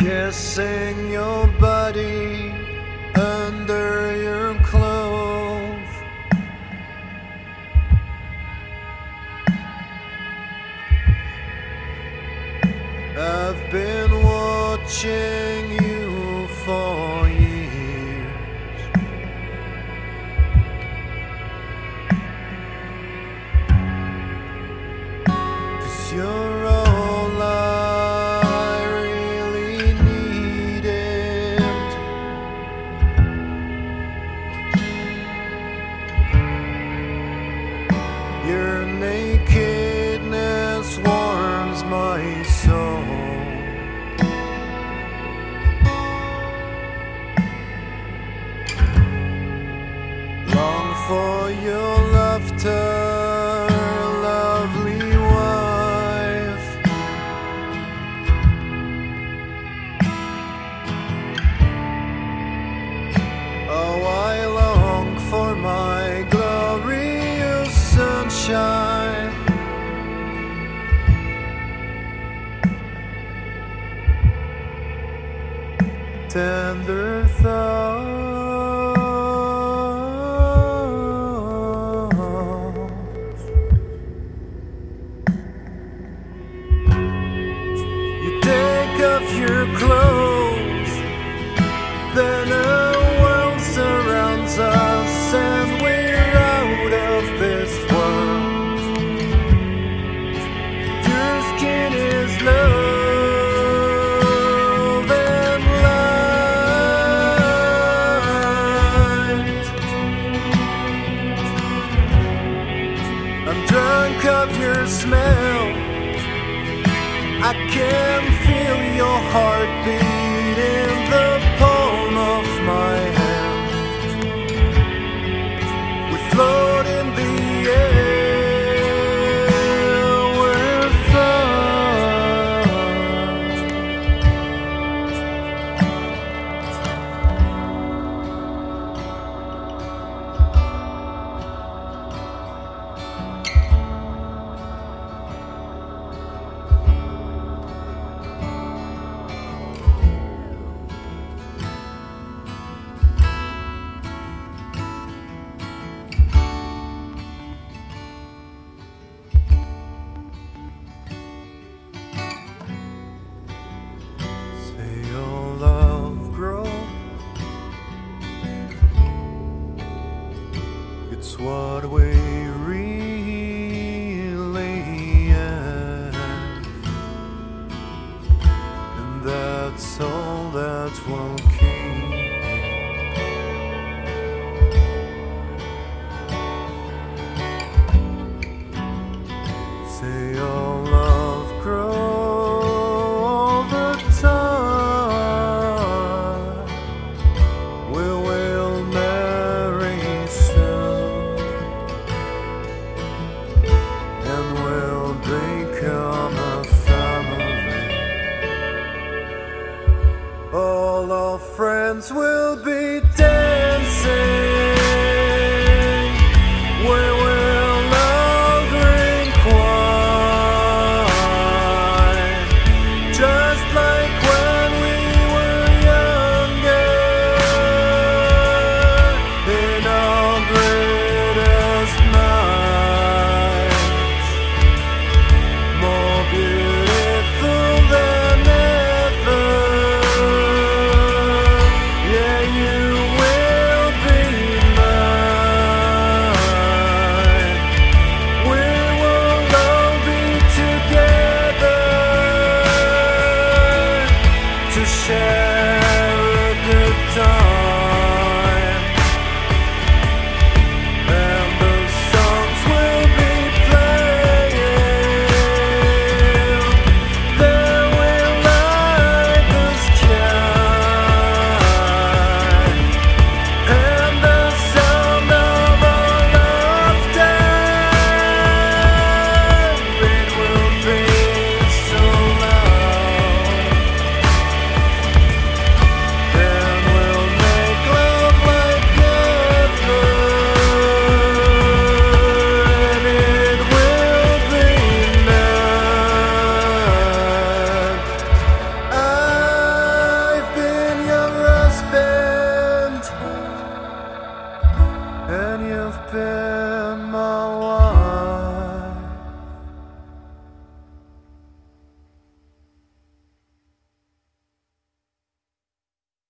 kissing your body. your laughter, lovely wife. Oh, I long for my glorious sunshine. Tender thoughts. I'm drunk of your smell. I can feel your heartbeat in the palm of my words won't all our friends will be dead. You've my